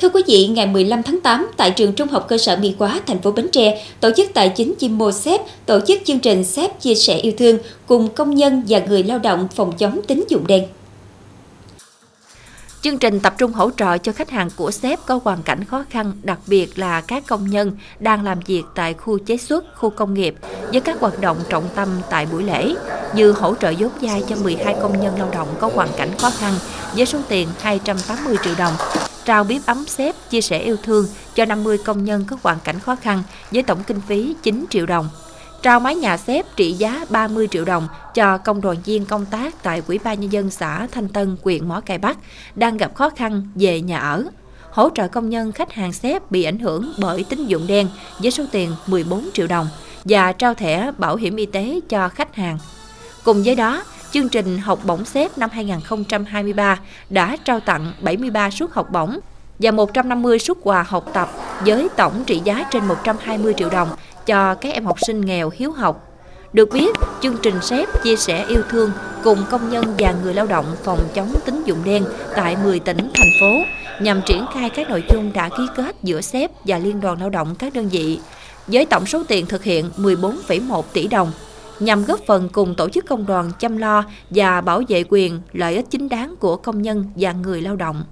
Thưa quý vị, ngày 15 tháng 8, tại trường Trung học cơ sở Mỹ Quá, thành phố Bến Tre, tổ chức tài chính Chim Mô Xếp tổ chức chương trình Xếp chia sẻ yêu thương cùng công nhân và người lao động phòng chống tín dụng đen. Chương trình tập trung hỗ trợ cho khách hàng của SEP có hoàn cảnh khó khăn, đặc biệt là các công nhân đang làm việc tại khu chế xuất, khu công nghiệp với các hoạt động trọng tâm tại buổi lễ như hỗ trợ vốn vay cho 12 công nhân lao động có hoàn cảnh khó khăn với số tiền 280 triệu đồng, trao bếp ấm xếp chia sẻ yêu thương cho 50 công nhân có hoàn cảnh khó khăn với tổng kinh phí 9 triệu đồng trao mái nhà xếp trị giá 30 triệu đồng cho công đoàn viên công tác tại Ủy ban Nhân dân xã Thanh Tân, huyện Mỏ Cày Bắc đang gặp khó khăn về nhà ở. Hỗ trợ công nhân khách hàng xếp bị ảnh hưởng bởi tín dụng đen với số tiền 14 triệu đồng và trao thẻ bảo hiểm y tế cho khách hàng. Cùng với đó, chương trình học bổng xếp năm 2023 đã trao tặng 73 suất học bổng và 150 suất quà học tập với tổng trị giá trên 120 triệu đồng cho các em học sinh nghèo hiếu học. Được biết, chương trình SEP chia sẻ yêu thương cùng công nhân và người lao động phòng chống tín dụng đen tại 10 tỉnh, thành phố nhằm triển khai các nội dung đã ký kết giữa SEP và Liên đoàn Lao động các đơn vị với tổng số tiền thực hiện 14,1 tỷ đồng nhằm góp phần cùng tổ chức công đoàn chăm lo và bảo vệ quyền, lợi ích chính đáng của công nhân và người lao động.